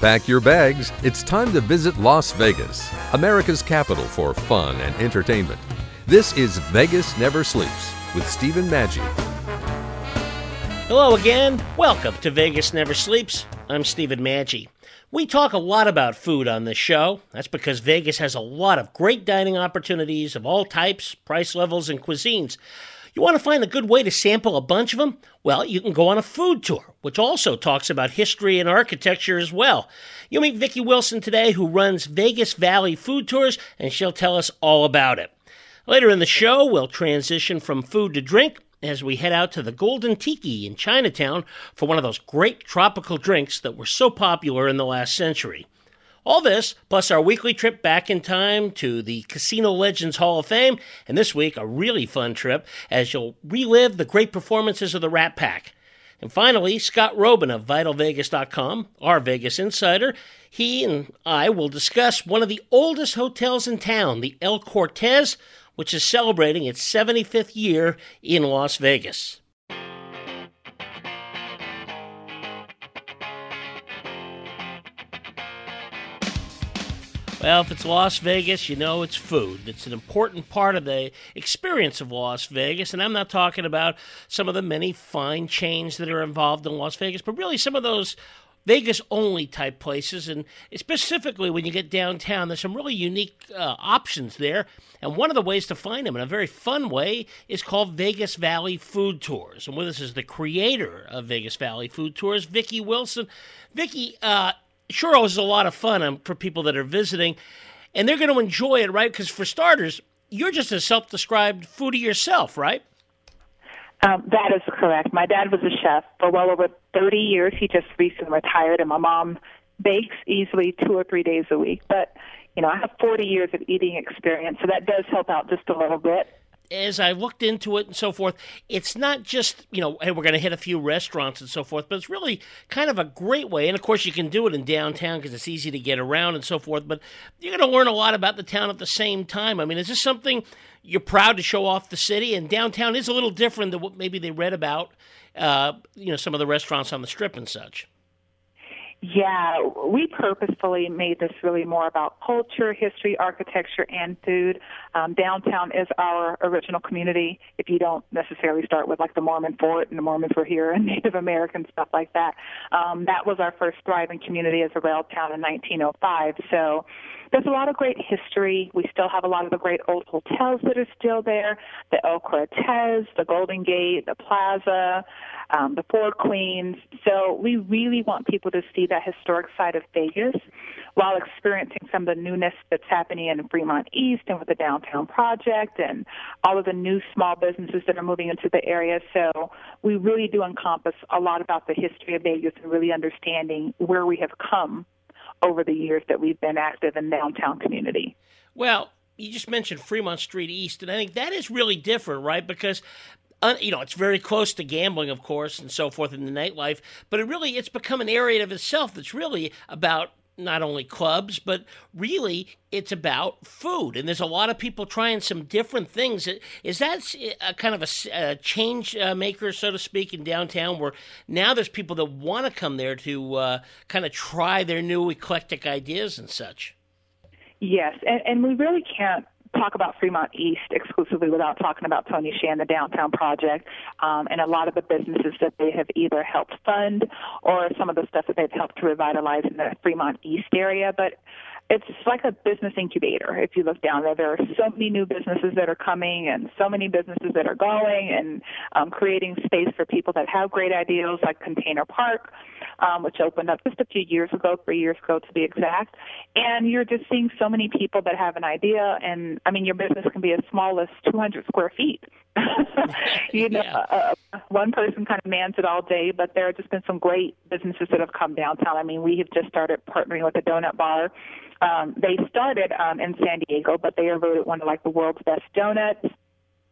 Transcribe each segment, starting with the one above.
Pack your bags. It's time to visit Las Vegas, America's capital for fun and entertainment. This is Vegas Never Sleeps with Stephen Maggi. Hello again. Welcome to Vegas Never Sleeps. I'm Stephen Maggi. We talk a lot about food on this show. That's because Vegas has a lot of great dining opportunities of all types, price levels, and cuisines. You want to find a good way to sample a bunch of them? Well, you can go on a food tour, which also talks about history and architecture as well. You'll meet Vicki Wilson today, who runs Vegas Valley Food Tours, and she'll tell us all about it. Later in the show, we'll transition from food to drink as we head out to the Golden Tiki in Chinatown for one of those great tropical drinks that were so popular in the last century. All this, plus our weekly trip back in time to the Casino Legends Hall of Fame, and this week, a really fun trip as you'll relive the great performances of the Rat Pack. And finally, Scott Roeben of VitalVegas.com, our Vegas insider, he and I will discuss one of the oldest hotels in town, the El Cortez, which is celebrating its 75th year in Las Vegas. Well, if it's Las Vegas, you know it's food. It's an important part of the experience of Las Vegas. And I'm not talking about some of the many fine chains that are involved in Las Vegas, but really some of those Vegas only type places. And specifically when you get downtown, there's some really unique uh, options there. And one of the ways to find them in a very fun way is called Vegas Valley Food Tours. And with us is the creator of Vegas Valley Food Tours, Vicki Wilson. Vicki, uh, sure is a lot of fun um, for people that are visiting, and they're going to enjoy it, right? Because for starters, you're just a self-described foodie yourself, right? Um, that is correct. My dad was a chef for well over 30 years. He just recently retired, and my mom bakes easily two or three days a week. But you know, I have 40 years of eating experience, so that does help out just a little bit as I looked into it and so forth, it's not just, you know, hey, we're going to hit a few restaurants and so forth, but it's really kind of a great way. And of course, you can do it in downtown because it's easy to get around and so forth, but you're going to learn a lot about the town at the same time. I mean, is this something you're proud to show off the city? And downtown is a little different than what maybe they read about, uh, you know, some of the restaurants on the strip and such. Yeah, we purposefully made this really more about culture, history, architecture, and food. Um, downtown is our original community. If you don't necessarily start with like the Mormon fort and the Mormons were here and Native American stuff like that, um, that was our first thriving community as a rail town in 1905. So there's a lot of great history. We still have a lot of the great old hotels that are still there the El Cortez, the Golden Gate, the Plaza, um, the Four Queens. So we really want people to see that historic side of Vegas while experiencing some of the newness that's happening in Fremont East and with the downtown project and all of the new small businesses that are moving into the area. So we really do encompass a lot about the history of Vegas and really understanding where we have come over the years that we've been active in downtown community. Well, you just mentioned Fremont Street East, and I think that is really different, right? Because you know, it's very close to gambling, of course, and so forth in the nightlife. But it really, it's become an area of itself that's really about not only clubs, but really it's about food. And there's a lot of people trying some different things. Is that a kind of a, a change uh, maker, so to speak, in downtown, where now there's people that want to come there to uh, kind of try their new eclectic ideas and such? Yes, and, and we really can't talk about Fremont East exclusively without talking about Tony Hsieh, the downtown project, um, and a lot of the businesses that they have either helped fund or some of the stuff that they've helped to revitalize in the Fremont East area. But it's like a business incubator. If you look down there, there are so many new businesses that are coming and so many businesses that are going and um, creating space for people that have great ideas like Container Park, um, which opened up just a few years ago, three years ago to be exact. And you're just seeing so many people that have an idea. And I mean, your business can be as small as 200 square feet. you know, yeah. uh, one person kind of mans it all day, but there have just been some great businesses that have come downtown. I mean, we have just started partnering with a donut bar um, they started um, in San Diego, but they are voted one of like the world's best donuts.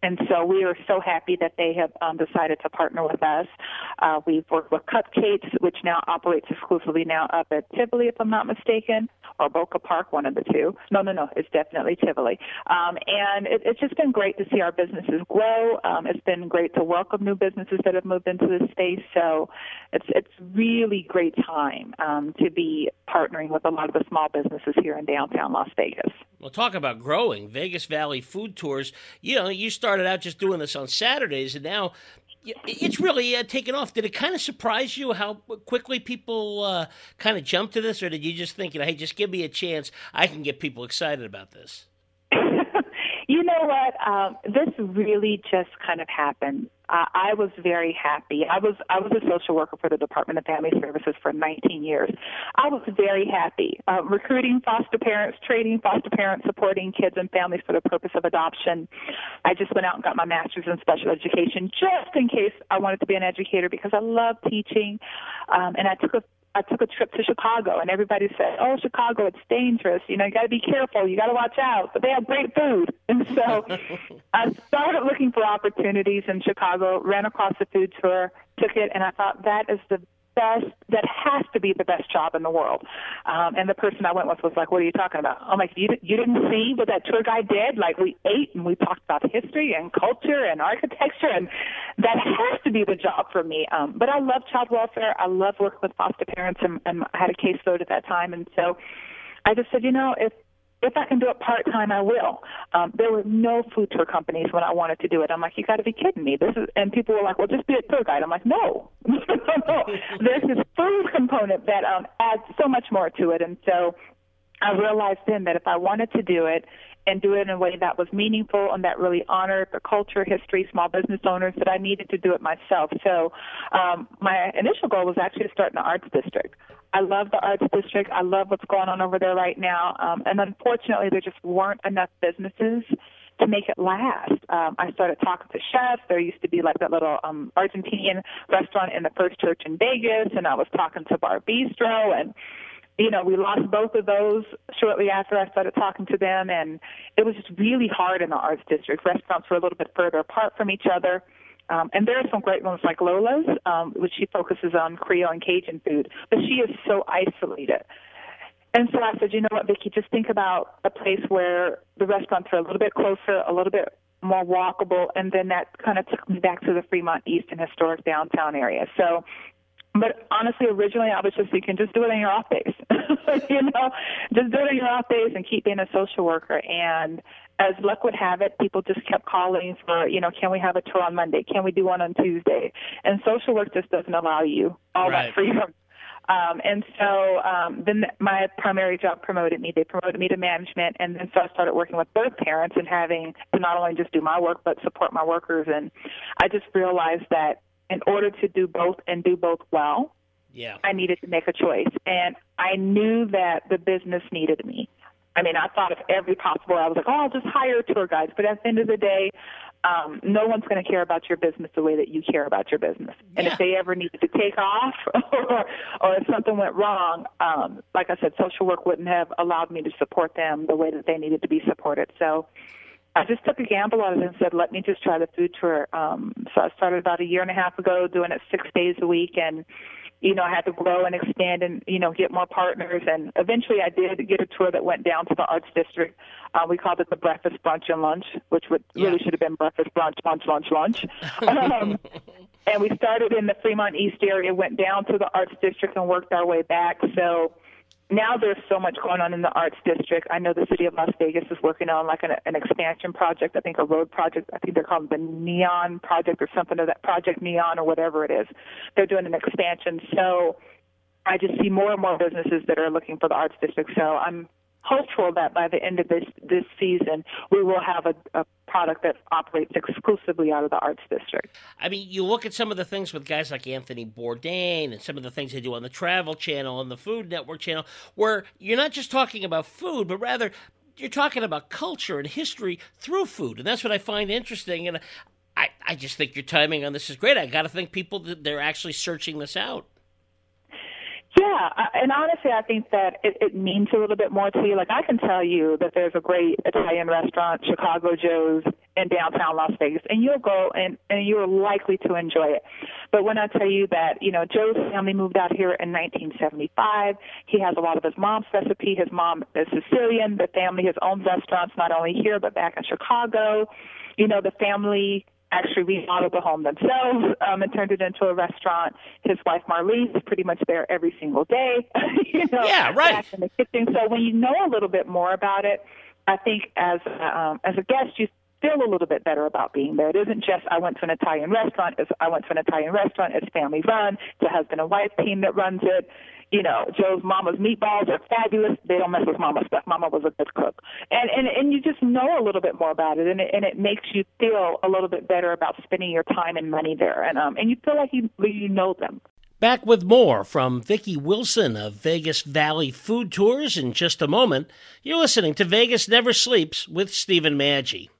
And so we are so happy that they have um, decided to partner with us. Uh, we've worked with Cupcakes, which now operates exclusively now up at Tivoli, if I'm not mistaken, or Boca Park, one of the two. No, no, no, it's definitely Tivoli. Um, and it, it's just been great to see our businesses grow. Um, it's been great to welcome new businesses that have moved into this space. So it's it's really great time um, to be partnering with a lot of the small businesses here in downtown Las Vegas. Well, talk about growing. Vegas Valley Food Tours. You know, you started out just doing this on Saturdays, and now it's really uh, taken off. Did it kind of surprise you how quickly people uh, kind of jumped to this, or did you just think, hey, just give me a chance, I can get people excited about this? you know what? Um, this really just kind of happened uh, I was very happy. I was I was a social worker for the Department of Family Services for 19 years. I was very happy uh, recruiting foster parents, training foster parents, supporting kids and families for the purpose of adoption. I just went out and got my master's in special education just in case I wanted to be an educator because I love teaching. Um, and I took a I took a trip to Chicago, and everybody said, "Oh, Chicago, it's dangerous. You know, you got to be careful. You got to watch out." But they have great food, and so I started looking for opportunities in Chicago. Ran across the food tour, took it, and I thought that is the best, that has to be the best job in the world. Um, and the person I went with was like, what are you talking about? I'm like, you, you didn't see what that tour guide did? Like we ate and we talked about history and culture and architecture and that has to be the job for me. Um, but I love child welfare. I love working with foster parents and, and I had a caseload at that time. And so I just said, you know, if if I can do it part time, I will. Um, there were no food tour companies when I wanted to do it. I'm like, you got to be kidding me. This is, and people were like, well, just be a tour guide. I'm like, no, no, no. There's this food component that um, adds so much more to it, and so I realized then that if I wanted to do it and do it in a way that was meaningful and that really honored the culture, history, small business owners, that I needed to do it myself. So um, my initial goal was actually to start in the arts district. I love the arts district. I love what's going on over there right now. Um, and unfortunately, there just weren't enough businesses to make it last. Um, I started talking to chefs. There used to be like that little um, Argentinian restaurant in the First Church in Vegas, and I was talking to Bar Bistro, and you know, we lost both of those shortly after I started talking to them, and it was just really hard in the arts district. Restaurants were a little bit further apart from each other. Um, and there are some great ones like Lola's, um, which she focuses on Creole and Cajun food, but she is so isolated. And so I said, you know what, Vicki, just think about a place where the restaurants are a little bit closer, a little bit more walkable, and then that kind of took me back to the Fremont East and historic downtown area. So but honestly, originally I was just thinking, just do it on your off days. you know, just do it on your off days and keep being a social worker. And as luck would have it, people just kept calling for, you know, can we have a tour on Monday? Can we do one on Tuesday? And social work just doesn't allow you all right. that freedom. Um, and so um, then my primary job promoted me. They promoted me to management, and then so I started working with both parents and having to not only just do my work but support my workers. And I just realized that in order to do both and do both well, yeah. I needed to make a choice. And I knew that the business needed me. I mean, I thought of every possible. I was like, oh, I'll just hire tour guides. But at the end of the day, um, no one's going to care about your business the way that you care about your business. And yeah. if they ever needed to take off, or, or if something went wrong, um, like I said, social work wouldn't have allowed me to support them the way that they needed to be supported. So I just took a gamble on it and said, let me just try the food tour. Um, so I started about a year and a half ago doing it six days a week and you know, I had to grow and expand and, you know, get more partners. And eventually I did get a tour that went down to the Arts District. Uh, we called it the Breakfast, Brunch, and Lunch, which would, yeah. really should have been Breakfast, Brunch, Lunch, Lunch, Lunch. um, and we started in the Fremont East area, went down to the Arts District, and worked our way back. So now there's so much going on in the arts district. I know the city of Las Vegas is working on like an, an expansion project. I think a road project. I think they're called the Neon Project or something of that Project Neon or whatever it is. They're doing an expansion. So I just see more and more businesses that are looking for the arts district. So I'm hopeful that by the end of this this season we will have a, a product that operates exclusively out of the arts district. I mean, you look at some of the things with guys like Anthony Bourdain and some of the things they do on the Travel Channel and the Food Network channel, where you're not just talking about food, but rather you're talking about culture and history through food, and that's what I find interesting. And I, I just think your timing on this is great. I got to think people that they're actually searching this out. Yeah, and honestly, I think that it, it means a little bit more to you. Like I can tell you that there's a great Italian restaurant, Chicago Joe's, in downtown Las Vegas, and you'll go and and you're likely to enjoy it. But when I tell you that, you know, Joe's family moved out here in 1975. He has a lot of his mom's recipe. His mom is Sicilian. The family has owned restaurants not only here but back in Chicago. You know, the family actually remodeled the home themselves um, and turned it into a restaurant. His wife Marlene is pretty much there every single day. you know, yeah, right. In the kitchen. So when you know a little bit more about it, I think as um, as a guest, you feel a little bit better about being there. It isn't just I went to an Italian restaurant. It's I went to an Italian restaurant. It's family run. It's a husband and wife team that runs it. You know, Joe's mama's meatballs are fabulous. They don't mess with mama's stuff. Mama was a good cook, and and and you just know a little bit more about it, and it, and it makes you feel a little bit better about spending your time and money there, and um and you feel like you you know them. Back with more from Vicki Wilson of Vegas Valley Food Tours in just a moment. You're listening to Vegas Never Sleeps with Stephen Maggi.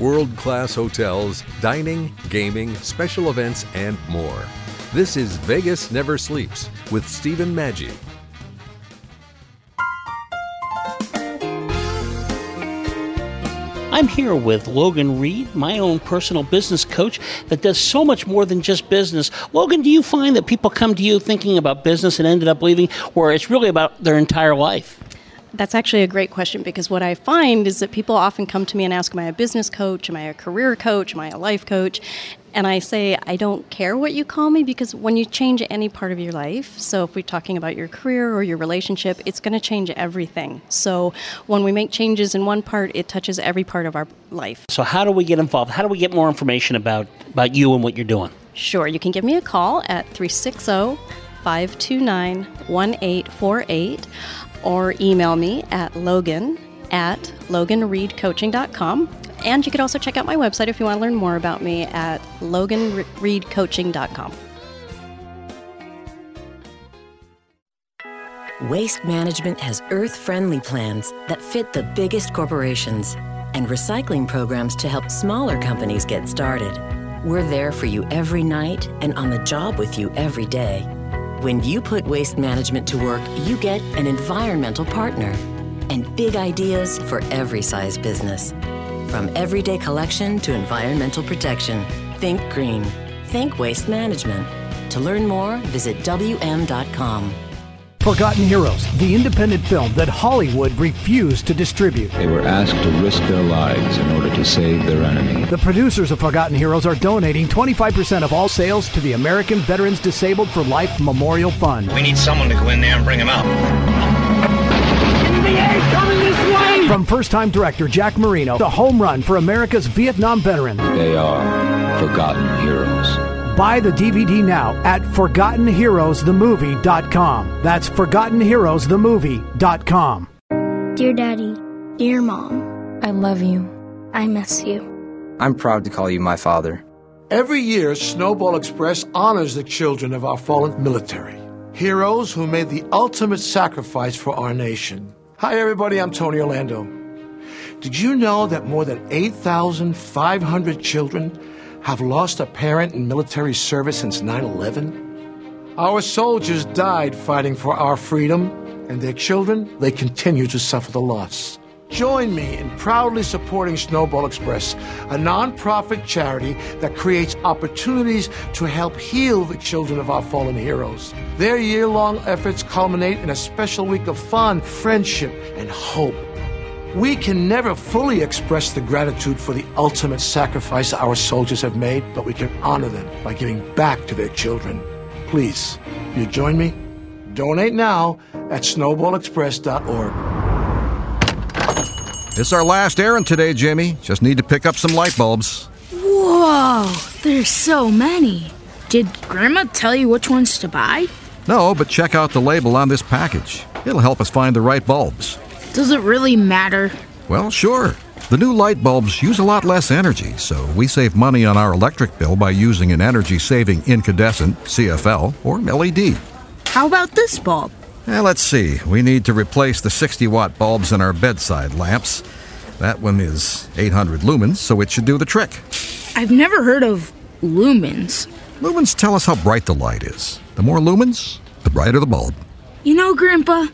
World class hotels, dining, gaming, special events, and more. This is Vegas Never Sleeps with Stephen Maggi. I'm here with Logan Reed, my own personal business coach that does so much more than just business. Logan, do you find that people come to you thinking about business and ended up leaving, or it's really about their entire life? That's actually a great question because what I find is that people often come to me and ask, Am I a business coach? Am I a career coach? Am I a life coach? And I say, I don't care what you call me because when you change any part of your life, so if we're talking about your career or your relationship, it's going to change everything. So when we make changes in one part, it touches every part of our life. So, how do we get involved? How do we get more information about, about you and what you're doing? Sure, you can give me a call at 360 529 1848 or email me at logan at loganreedcoaching.com. And you could also check out my website if you want to learn more about me at loganreedcoaching.com. Waste Management has earth friendly plans that fit the biggest corporations and recycling programs to help smaller companies get started. We're there for you every night and on the job with you every day. When you put waste management to work, you get an environmental partner and big ideas for every size business. From everyday collection to environmental protection, think green. Think waste management. To learn more, visit WM.com. Forgotten Heroes, the independent film that Hollywood refused to distribute. They were asked to risk their lives in order to save their enemy. The producers of Forgotten Heroes are donating 25% of all sales to the American Veterans Disabled for Life Memorial Fund. We need someone to go in there and bring him out. From first time director Jack Marino, the home run for America's Vietnam veteran. They are forgotten heroes. Buy the DVD now at ForgottenHeroesTheMovie.com. That's ForgottenHeroesTheMovie.com. Dear Daddy, dear Mom, I love you. I miss you. I'm proud to call you my father. Every year, Snowball Express honors the children of our fallen military, heroes who made the ultimate sacrifice for our nation. Hi, everybody, I'm Tony Orlando. Did you know that more than 8,500 children have lost a parent in military service since 9 11? Our soldiers died fighting for our freedom, and their children, they continue to suffer the loss. Join me in proudly supporting Snowball Express, a nonprofit charity that creates opportunities to help heal the children of our fallen heroes. Their year long efforts culminate in a special week of fun, friendship, and hope. We can never fully express the gratitude for the ultimate sacrifice our soldiers have made, but we can honor them by giving back to their children. Please, you join me? Donate now at snowballexpress.org. It's our last errand today, Jimmy. Just need to pick up some light bulbs. Whoa, there's so many. Did Grandma tell you which ones to buy? No, but check out the label on this package. It'll help us find the right bulbs. Does it really matter? Well, sure. The new light bulbs use a lot less energy, so we save money on our electric bill by using an energy saving incandescent, CFL, or LED. How about this bulb? Now, let's see. We need to replace the 60 watt bulbs in our bedside lamps. That one is 800 lumens, so it should do the trick. I've never heard of lumens. Lumens tell us how bright the light is. The more lumens, the brighter the bulb. You know, Grandpa,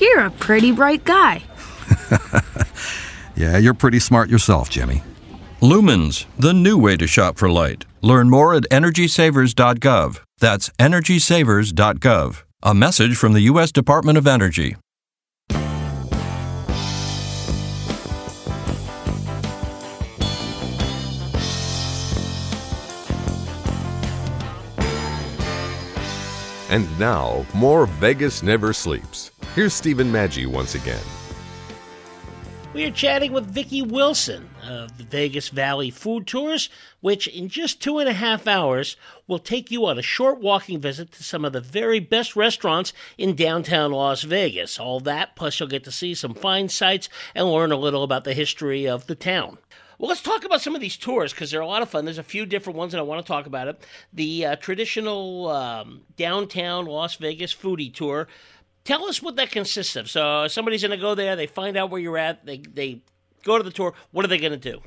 you're a pretty bright guy. yeah, you're pretty smart yourself, Jimmy. Lumens, the new way to shop for light. Learn more at EnergySavers.gov. That's EnergySavers.gov. A message from the U.S. Department of Energy. And now, more Vegas Never Sleeps. Here's Stephen Maggi once again. We are chatting with Vicki Wilson of the Vegas Valley Food Tours, which in just two and a half hours will take you on a short walking visit to some of the very best restaurants in downtown Las Vegas. All that, plus you'll get to see some fine sights and learn a little about the history of the town. Well, let's talk about some of these tours because they're a lot of fun. There's a few different ones, that I want to talk about it. The uh, traditional um, downtown Las Vegas foodie tour. Tell us what that consists of. So somebody's going to go there. They find out where you're at. They they go to the tour. What are they going to do?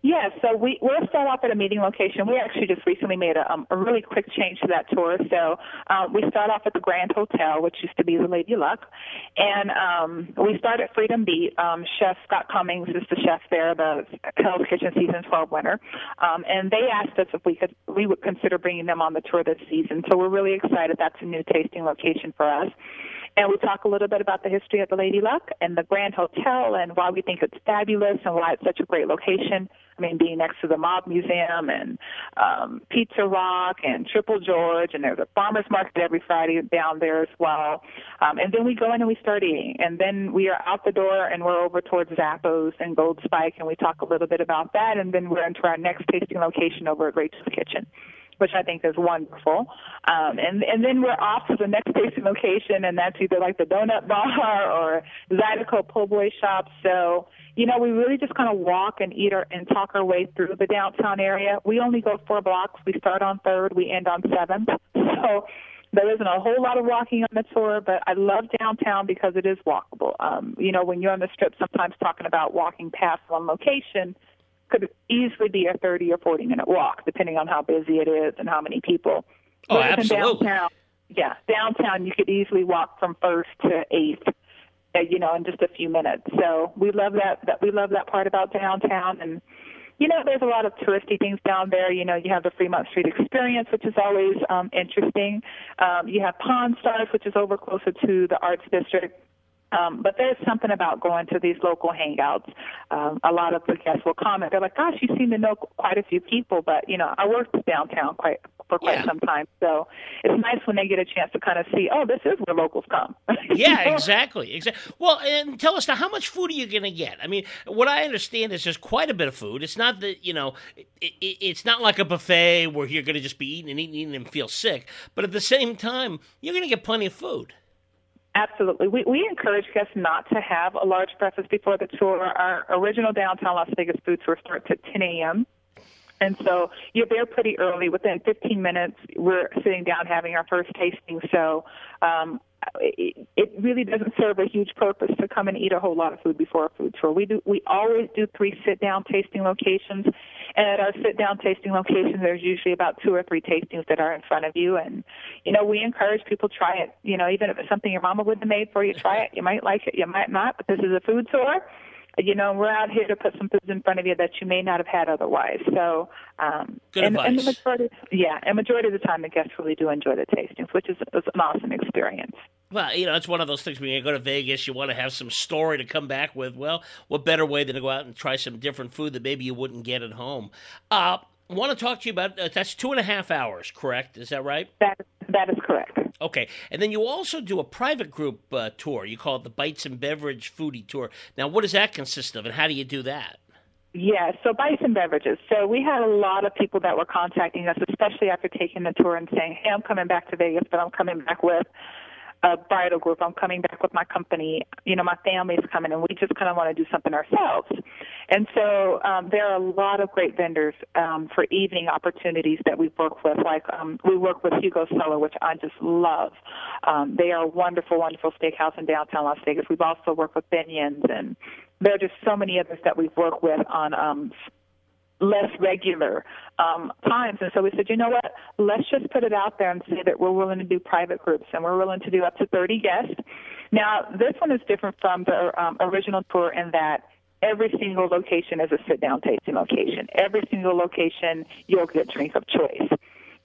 Yeah, so we we'll start off at a meeting location. We actually just recently made a, um, a really quick change to that tour. So um, we start off at the Grand Hotel, which used to be the Lady Luck, and um, we start at Freedom Beat. Um, chef Scott Commings is the chef there, the Hell's Kitchen season 12 winner, um, and they asked us if we could we would consider bringing them on the tour this season. So we're really excited. That's a new tasting location for us. And we talk a little bit about the history of the Lady Luck and the Grand Hotel and why we think it's fabulous and why it's such a great location. I mean, being next to the Mob Museum and um, Pizza Rock and Triple George, and there's a farmer's market every Friday down there as well. Um, and then we go in and we start eating. And then we are out the door and we're over towards Zappos and Gold Spike, and we talk a little bit about that. And then we're into our next tasting location over at Rachel's Kitchen which I think is wonderful. Um, and and then we're off to the next station location, and that's either like the Donut Bar or Zydeco Po' Boy Shop. So you know, we really just kind of walk and eat our, and talk our way through the downtown area. We only go four blocks. We start on Third, we end on Seventh. So there isn't a whole lot of walking on the tour, but I love downtown because it is walkable. Um, you know, when you're on the strip, sometimes talking about walking past one location could easily be a 30 or 40 minute walk, depending on how busy it is and how many people. Oh, but absolutely. Downtown, yeah, downtown you could easily walk from first to eighth, uh, you know, in just a few minutes. So we love that. That we love that part about downtown, and you know, there's a lot of touristy things down there. You know, you have the Fremont Street Experience, which is always um, interesting. Um, you have Pawn Stars, which is over closer to the Arts District. Um, but there's something about going to these local hangouts. Um, a lot of the guests will comment. They're like, "Gosh, you seem to know quite a few people." But you know, I worked downtown quite for quite Yeah. some time, so it's nice when they get a chance to kind of see, "Oh, this is where locals come." yeah, exactly. Exactly. Well, and tell us now, how much food are you going to get? I mean, what I understand is there's quite a bit of food. It's not that you know, it, it, it's not like a buffet where you're going to just be eating and eating, and eating and feel sick. But at the same time, you're going to get plenty of food. Absolutely. We, we encourage guests not to have a large breakfast before the tour. Our original downtown Las Vegas food tour starts at 10 a.m. And so you're there pretty early. Within 15 minutes, we're sitting down having our first tasting. So um, it, it really doesn't serve a huge purpose to come and eat a whole lot of food before a food tour. We do. We always do three sit-down tasting locations, and at our sit-down tasting locations, there's usually about two or three tastings that are in front of you. And you know, we encourage people try it. You know, even if it's something your mama wouldn't have made for you, try it. You might like it, you might not. But this is a food tour you know, we're out here to put some foods in front of you that you may not have had otherwise. So, um, Good and, and the advice. majority, yeah, and majority of the time, the guests really do enjoy the tastings, which is, is an awesome experience. Well, you know, it's one of those things when you go to Vegas, you want to have some story to come back with. Well, what better way than to go out and try some different food that maybe you wouldn't get at home? Uh, want to talk to you about uh, that's two and a half hours, correct? Is that right? That that is correct. Okay, and then you also do a private group uh, tour. You call it the Bites and Beverage Foodie Tour. Now, what does that consist of, and how do you do that? Yeah, so bites and Beverages. So we had a lot of people that were contacting us, especially after taking the tour and saying, "Hey, I'm coming back to Vegas, but I'm coming back with a bridal group. I'm coming back with my company. You know, my family's coming, and we just kind of want to do something ourselves." And so um, there are a lot of great vendors um, for evening opportunities that we work with. Like um, we work with Hugo Cellar, which I just love. Um, they are a wonderful, wonderful steakhouse in downtown Las Vegas. We've also worked with Binion's, and there are just so many others that we've worked with on um, less regular um, times. And so we said, you know what? Let's just put it out there and say that we're willing to do private groups and we're willing to do up to 30 guests. Now, this one is different from the um, original tour in that every single location is a sit down tasting location. Every single location, you'll get a drink of choice.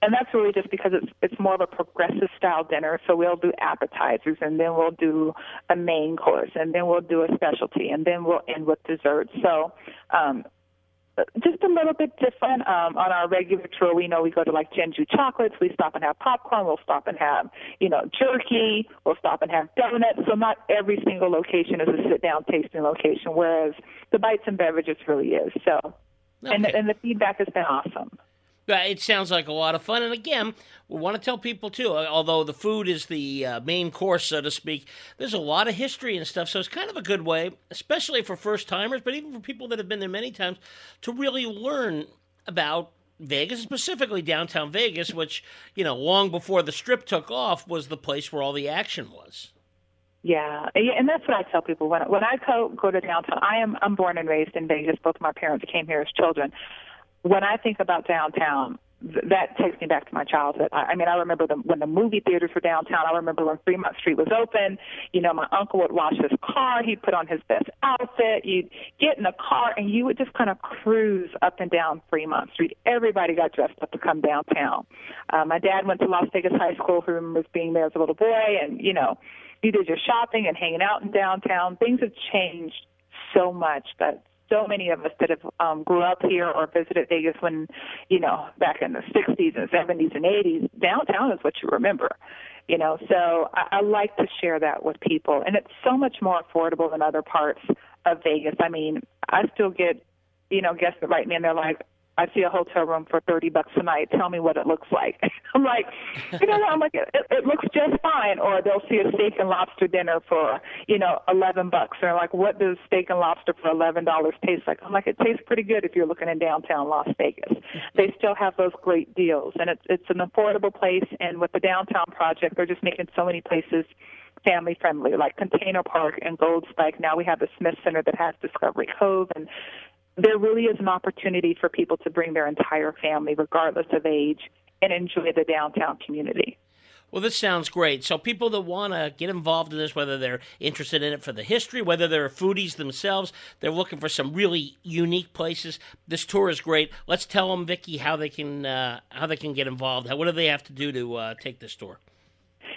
And that's really just because it's it's more of a progressive style dinner. So we'll do appetizers, and then we'll do a main course, and then we'll do a specialty, and then we'll end with dessert. So um, just a little bit different. Um, on our regular tour, we know we go to like Jinju Chocolates. We stop and have popcorn. We'll stop and have, you know, jerky. We'll stop and have donuts. So not every single location is a sit-down tasting location, whereas the bites and beverages really is. So, okay. and, and the feedback has been awesome. It sounds like a lot of fun. And again, we want to tell people too, uh, although the food is the uh, main course, so to speak, there's a lot of history and stuff. So it's kind of a good way, especially for first timers, but even for people that have been there many times, to really learn about Vegas, specifically downtown Vegas, which, you know, long before the strip took off, was the place where all the action was. Yeah, and that's what I tell people when when I go go to downtown. I am I'm born and raised in Vegas. Both of my parents came here as children when I think about downtown, that takes me back to my childhood. I, I mean, I remember the, when the movie theaters were downtown. I remember when Fremont Street was open. You know, my uncle would wash his car. He'd put on his best outfit. You'd get in a car and you would just kind of cruise up and down Fremont Street. Everybody got dressed up to come downtown. Uh, my dad went to Las Vegas High School. Who remembers being there as a little boy? And you know, you did your shopping and hanging out in downtown. Things have changed so much, but so many of us that have um, grew up here or visited Vegas when, you know, back in the 60s and 70s and 80s, downtown is what you remember. You know, so I, I like to share that with people, and it's so much more affordable than other parts of Vegas. I mean, I still get, you know, guests that write me and they're like, I see a hotel room for thirty bucks a night. Tell me what it looks like. I'm like, you know, I'm like, it, it looks just fine. Or they'll see a steak and lobster dinner for, you know, eleven bucks. And they're like, what does steak and lobster for eleven dollars taste like? I'm like, it tastes pretty good if you're looking in downtown Las Vegas. They still have those great deals, and it's it's an affordable place. And with the downtown project, they're just making so many places family friendly, like Container Park and Gold Spike. Now we have the Smith Center that has Discovery Cove, and there really is an opportunity for people to bring their entire family, regardless of age, and enjoy the downtown community. Well, this sounds great. So, people that want to get involved in this, whether they're interested in it for the history, whether they're foodies themselves, they're looking for some really unique places. This tour is great. Let's tell them, Vicki, how they can uh, how they can get involved. What do they have to do to uh, take this tour?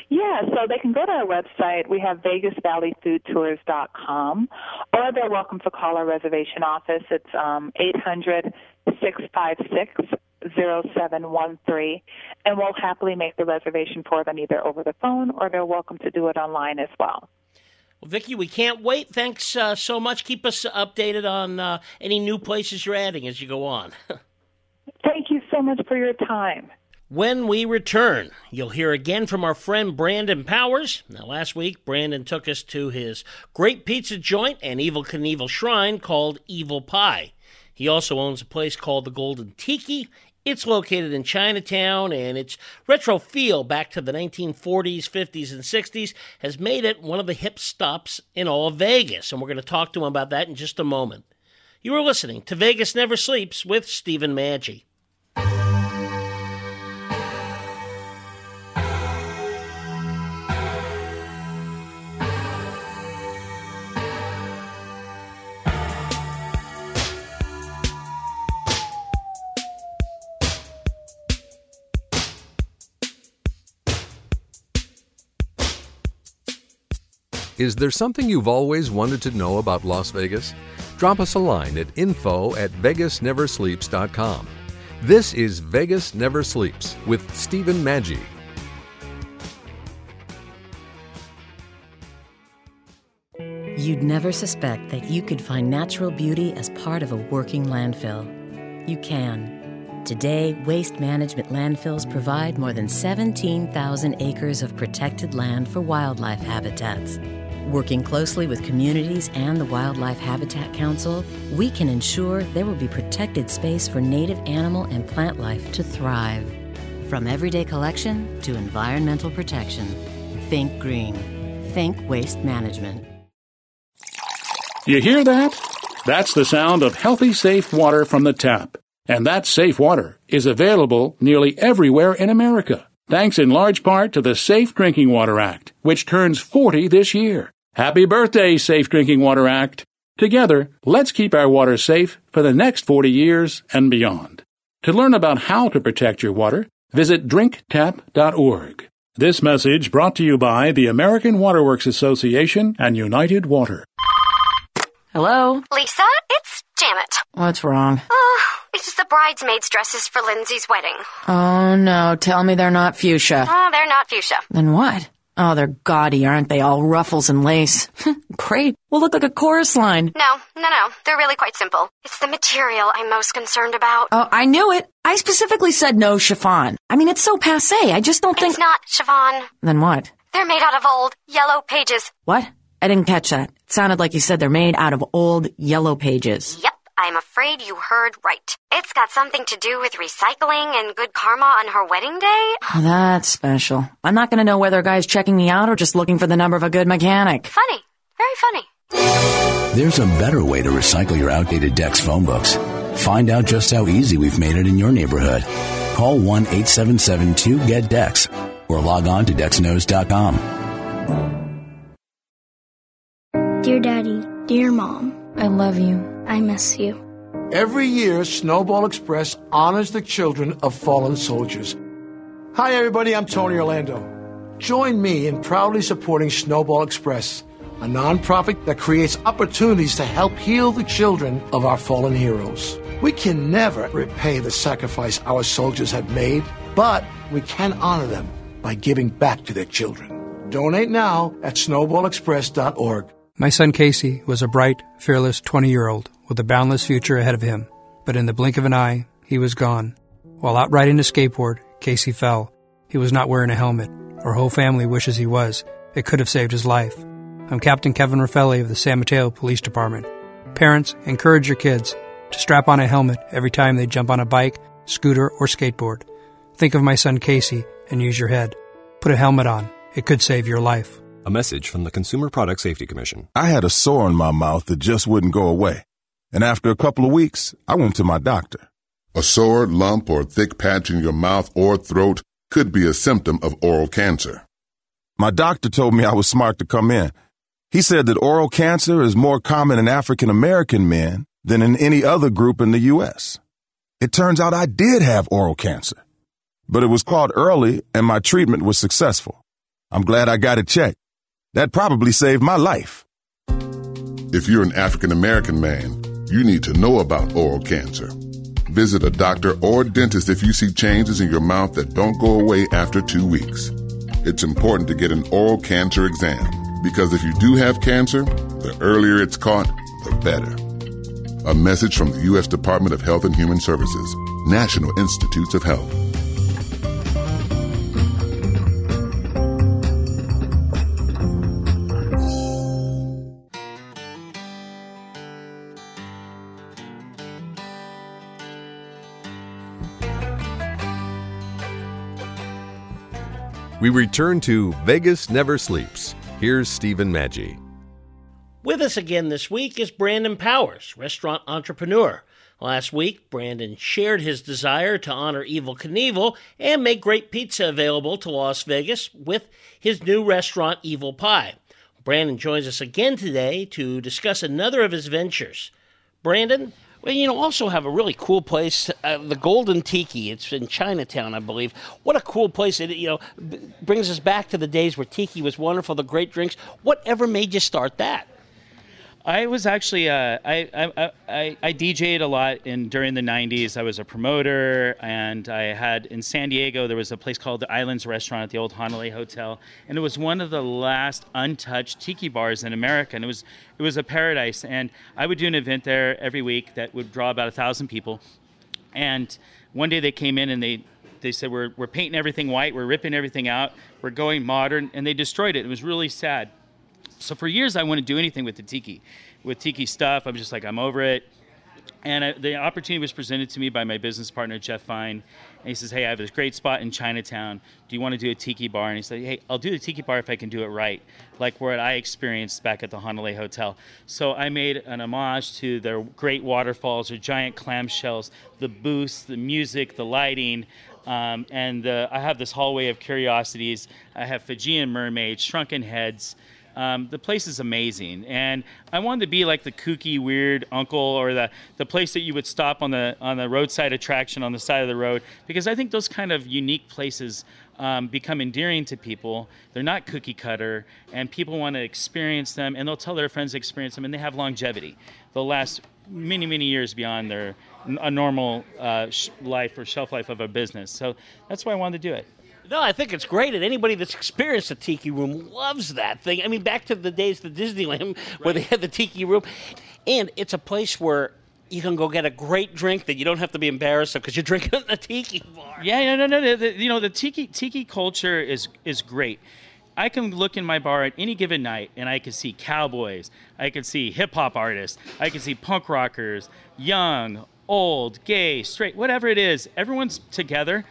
Yeah, so they can go to our website. We have VegasValleyFoodTours.com, or they're welcome to call our reservation office. It's um, 800 656 0713, and we'll happily make the reservation for them either over the phone or they're welcome to do it online as well. Well, Vicki, we can't wait. Thanks uh, so much. Keep us updated on uh, any new places you're adding as you go on. Thank you so much for your time. When we return, you'll hear again from our friend Brandon Powers. Now, last week, Brandon took us to his great pizza joint and Evel Knievel shrine called Evil Pie. He also owns a place called the Golden Tiki. It's located in Chinatown, and its retro feel back to the 1940s, 50s, and 60s has made it one of the hip stops in all of Vegas. And we're going to talk to him about that in just a moment. You are listening to Vegas Never Sleeps with Stephen Maggi. Is there something you've always wanted to know about Las Vegas? Drop us a line at info at vegasneversleeps.com. This is Vegas Never Sleeps with Stephen Maggi. You'd never suspect that you could find natural beauty as part of a working landfill. You can. Today, waste management landfills provide more than 17,000 acres of protected land for wildlife habitats. Working closely with communities and the Wildlife Habitat Council, we can ensure there will be protected space for native animal and plant life to thrive. From everyday collection to environmental protection, think green. Think waste management. You hear that? That's the sound of healthy, safe water from the tap. And that safe water is available nearly everywhere in America, thanks in large part to the Safe Drinking Water Act, which turns 40 this year. Happy birthday, Safe Drinking Water Act! Together, let's keep our water safe for the next 40 years and beyond. To learn about how to protect your water, visit drinktap.org. This message brought to you by the American Waterworks Association and United Water. Hello? Lisa, it's Janet. What's wrong? Oh, it's the bridesmaids' dresses for Lindsay's wedding. Oh no, tell me they're not fuchsia. Oh, they're not fuchsia. Then what? Oh, they're gaudy, aren't they? All ruffles and lace. Great. We'll look like a chorus line. No, no, no. They're really quite simple. It's the material I'm most concerned about. Oh, I knew it. I specifically said no chiffon. I mean, it's so passe. I just don't think. It's not chiffon. Then what? They're made out of old, yellow pages. What? I didn't catch that. It sounded like you said they're made out of old yellow pages. Yep. I'm afraid you heard right. It's got something to do with recycling and good karma on her wedding day. Oh, that's special. I'm not going to know whether a guy's checking me out or just looking for the number of a good mechanic. Funny. Very funny. There's a better way to recycle your outdated Dex phone books. Find out just how easy we've made it in your neighborhood. Call 1 877 2 GET DEX or log on to DexKnows.com. Dear Daddy, dear Mom, I love you. I miss you. Every year, Snowball Express honors the children of fallen soldiers. Hi, everybody, I'm Tony Orlando. Join me in proudly supporting Snowball Express, a nonprofit that creates opportunities to help heal the children of our fallen heroes. We can never repay the sacrifice our soldiers have made, but we can honor them by giving back to their children. Donate now at snowballexpress.org. My son Casey was a bright, fearless 20 year old with a boundless future ahead of him. But in the blink of an eye, he was gone. While out riding a skateboard, Casey fell. He was not wearing a helmet. Our whole family wishes he was. It could have saved his life. I'm Captain Kevin Raffelli of the San Mateo Police Department. Parents, encourage your kids to strap on a helmet every time they jump on a bike, scooter, or skateboard. Think of my son Casey and use your head. Put a helmet on. It could save your life. A message from the Consumer Product Safety Commission. I had a sore in my mouth that just wouldn't go away. And after a couple of weeks, I went to my doctor. A sore, lump, or thick patch in your mouth or throat could be a symptom of oral cancer. My doctor told me I was smart to come in. He said that oral cancer is more common in African American men than in any other group in the U.S. It turns out I did have oral cancer, but it was caught early and my treatment was successful. I'm glad I got it checked. That probably saved my life. If you're an African American man, you need to know about oral cancer. Visit a doctor or dentist if you see changes in your mouth that don't go away after two weeks. It's important to get an oral cancer exam because if you do have cancer, the earlier it's caught, the better. A message from the U.S. Department of Health and Human Services, National Institutes of Health. We return to Vegas Never Sleeps. Here's Stephen Maggi. With us again this week is Brandon Powers, restaurant entrepreneur. Last week, Brandon shared his desire to honor Evel Knievel and make great pizza available to Las Vegas with his new restaurant, Evil Pie. Brandon joins us again today to discuss another of his ventures. Brandon, you know, also have a really cool place, uh, the Golden Tiki. It's in Chinatown, I believe. What a cool place! It you know b- brings us back to the days where tiki was wonderful, the great drinks. Whatever made you start that? I was actually uh, I, I, I I DJ'd a lot in during the '90s. I was a promoter, and I had in San Diego there was a place called the Islands Restaurant at the old Hanalei Hotel, and it was one of the last untouched tiki bars in America, and it was it was a paradise. And I would do an event there every week that would draw about a thousand people. And one day they came in and they they said we're we're painting everything white, we're ripping everything out, we're going modern, and they destroyed it. It was really sad. So for years, I wouldn't do anything with the tiki, with tiki stuff. I'm just like, I'm over it. And I, the opportunity was presented to me by my business partner, Jeff Fine. And he says, Hey, I have this great spot in Chinatown. Do you want to do a tiki bar? And he said, Hey, I'll do the tiki bar if I can do it right, like what I experienced back at the Hanalei Hotel. So I made an homage to their great waterfalls, their giant clamshells, the booths, the music, the lighting. Um, and uh, I have this hallway of curiosities. I have Fijian mermaids, shrunken heads. Um, the place is amazing, and I wanted to be like the kooky, weird uncle or the, the place that you would stop on the on the roadside attraction on the side of the road because I think those kind of unique places um, become endearing to people. They're not cookie cutter, and people want to experience them, and they'll tell their friends to experience them, and they have longevity. They'll last many, many years beyond their a normal uh, life or shelf life of a business. So that's why I wanted to do it. No, I think it's great, and anybody that's experienced the Tiki Room loves that thing. I mean, back to the days of Disneyland where they had the Tiki Room, and it's a place where you can go get a great drink that you don't have to be embarrassed of because you're drinking at a tiki bar. Yeah, no, no, no. The, you know, the tiki tiki culture is is great. I can look in my bar at any given night and I can see cowboys, I can see hip hop artists, I can see punk rockers, young, old, gay, straight, whatever it is. Everyone's together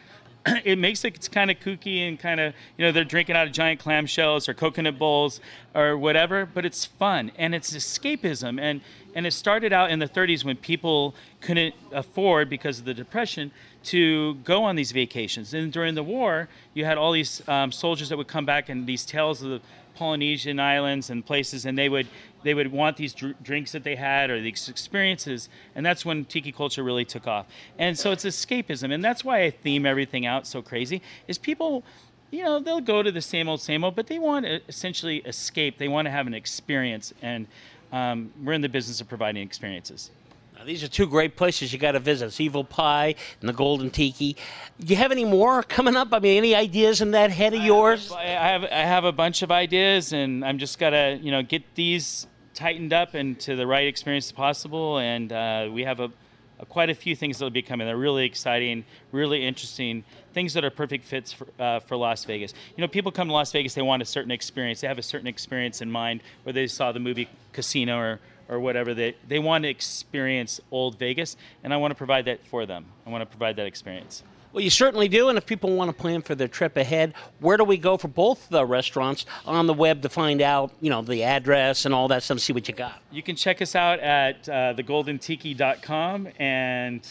it makes it it's kind of kooky and kind of you know they're drinking out of giant clamshells or coconut bowls or whatever but it's fun and it's escapism. And and it started out in the 30s when people couldn't afford because of the depression to go on these vacations. And during the war you had all these um, soldiers that would come back and these tales of the Polynesian islands and places, and they would they would want these dr- drinks that they had or these experiences, and that's when tiki culture really took off. And so it's escapism, and that's why I theme everything out so crazy. Is people, you know, they'll go to the same old same old, but they want to essentially escape. They want to have an experience, and um, we're in the business of providing experiences. Now, these are two great places you got to visit. It's Evel Pie and the Golden Tiki. Do you have any more coming up? I mean, any ideas in that head of yours? I have I have a bunch of ideas, and I'm just gotta you know get these tightened up into the right experience possible. And uh, we have a, a, quite a few things that'll be coming. They're really exciting, really interesting things that are perfect fits for, uh, for Las Vegas. You know, people come to Las Vegas, they want a certain experience. They have a certain experience in mind, whether they saw the movie Casino or or whatever they they want to experience old Vegas, and I want to provide that for them. I want to provide that experience. Well, you certainly do. And if people want to plan for their trip ahead, where do we go for both the restaurants on the web to find out, you know, the address and all that stuff, see what you got? You can check us out at uh, thegoldentiki.com and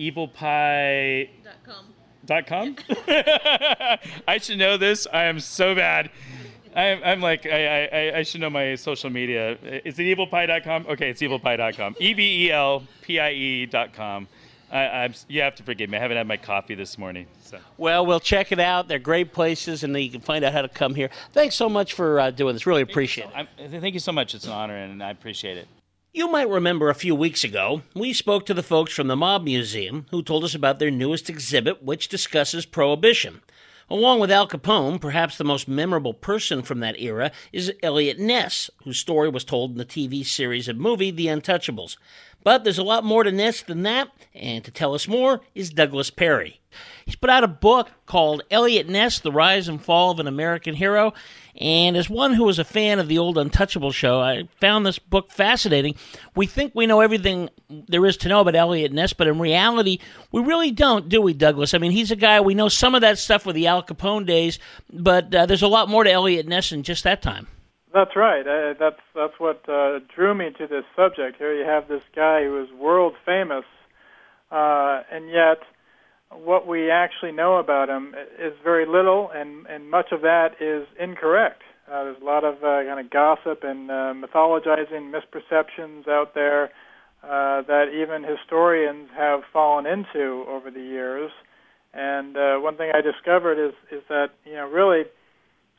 evelpie.com. Dot com? I should know this. I am so bad. I'm, I'm like, I, I, I should know my social media. Is it evelpie.com? Okay, it's evelpie.com. E V E L P I E.com. I, I'm, you have to forgive me. I haven't had my coffee this morning. So. Well, we'll check it out. They're great places, and you can find out how to come here. Thanks so much for uh, doing this. Really appreciate it. thank you so much. It's an honor, and I appreciate it. You might remember a few weeks ago, we spoke to the folks from the Mob Museum who told us about their newest exhibit, which discusses Prohibition. Along with Al Capone, perhaps the most memorable person from that era is Eliot Ness, whose story was told in the TV series and movie The Untouchables. But there's a lot more to Ness than that, and to tell us more is Douglas Perry. He's put out a book called Eliot Ness The Rise and Fall of an American Hero, and as one who was a fan of the old Untouchable show, I found this book fascinating. We think we know everything there is to know about Eliot Ness, but in reality, we really don't, do we, Douglas? I mean, he's a guy, we know some of that stuff with the Al Capone days, but uh, there's a lot more to Eliot Ness than just that time. That's right. Uh, that's that's what uh, drew me to this subject. Here you have this guy who is world famous, uh, and yet what we actually know about him is very little, and, and much of that is incorrect. Uh, there's a lot of uh, kind of gossip and uh, mythologizing misperceptions out there uh, that even historians have fallen into over the years. And uh, one thing I discovered is is that you know really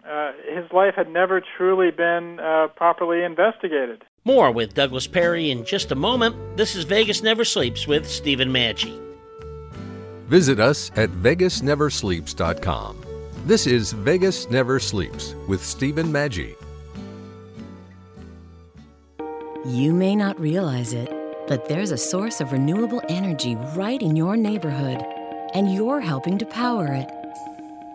uh, his life had never truly been uh, properly investigated. More with Douglas Perry in just a moment. This is Vegas Never Sleeps with Stephen Maggi. Visit us at vegasneversleeps.com. This is Vegas Never Sleeps with Stephen Maggi. You may not realize it, but there's a source of renewable energy right in your neighborhood, and you're helping to power it.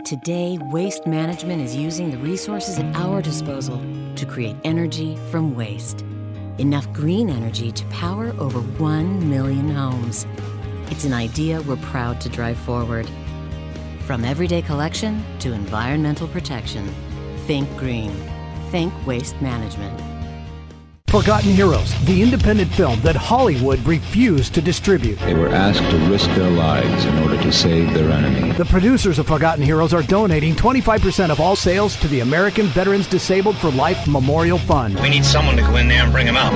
Today, Waste Management is using the resources at our disposal to create energy from waste. enough green energy to power over 1 million homes. It's an idea we're proud to drive forward. From everyday collection to environmental protection, think green. Think waste management. Forgotten Heroes, the independent film that Hollywood refused to distribute. They were asked to risk their lives in order to save their enemy. The producers of Forgotten Heroes are donating 25% of all sales to the American Veterans Disabled for Life Memorial Fund. We need someone to go in there and bring him out.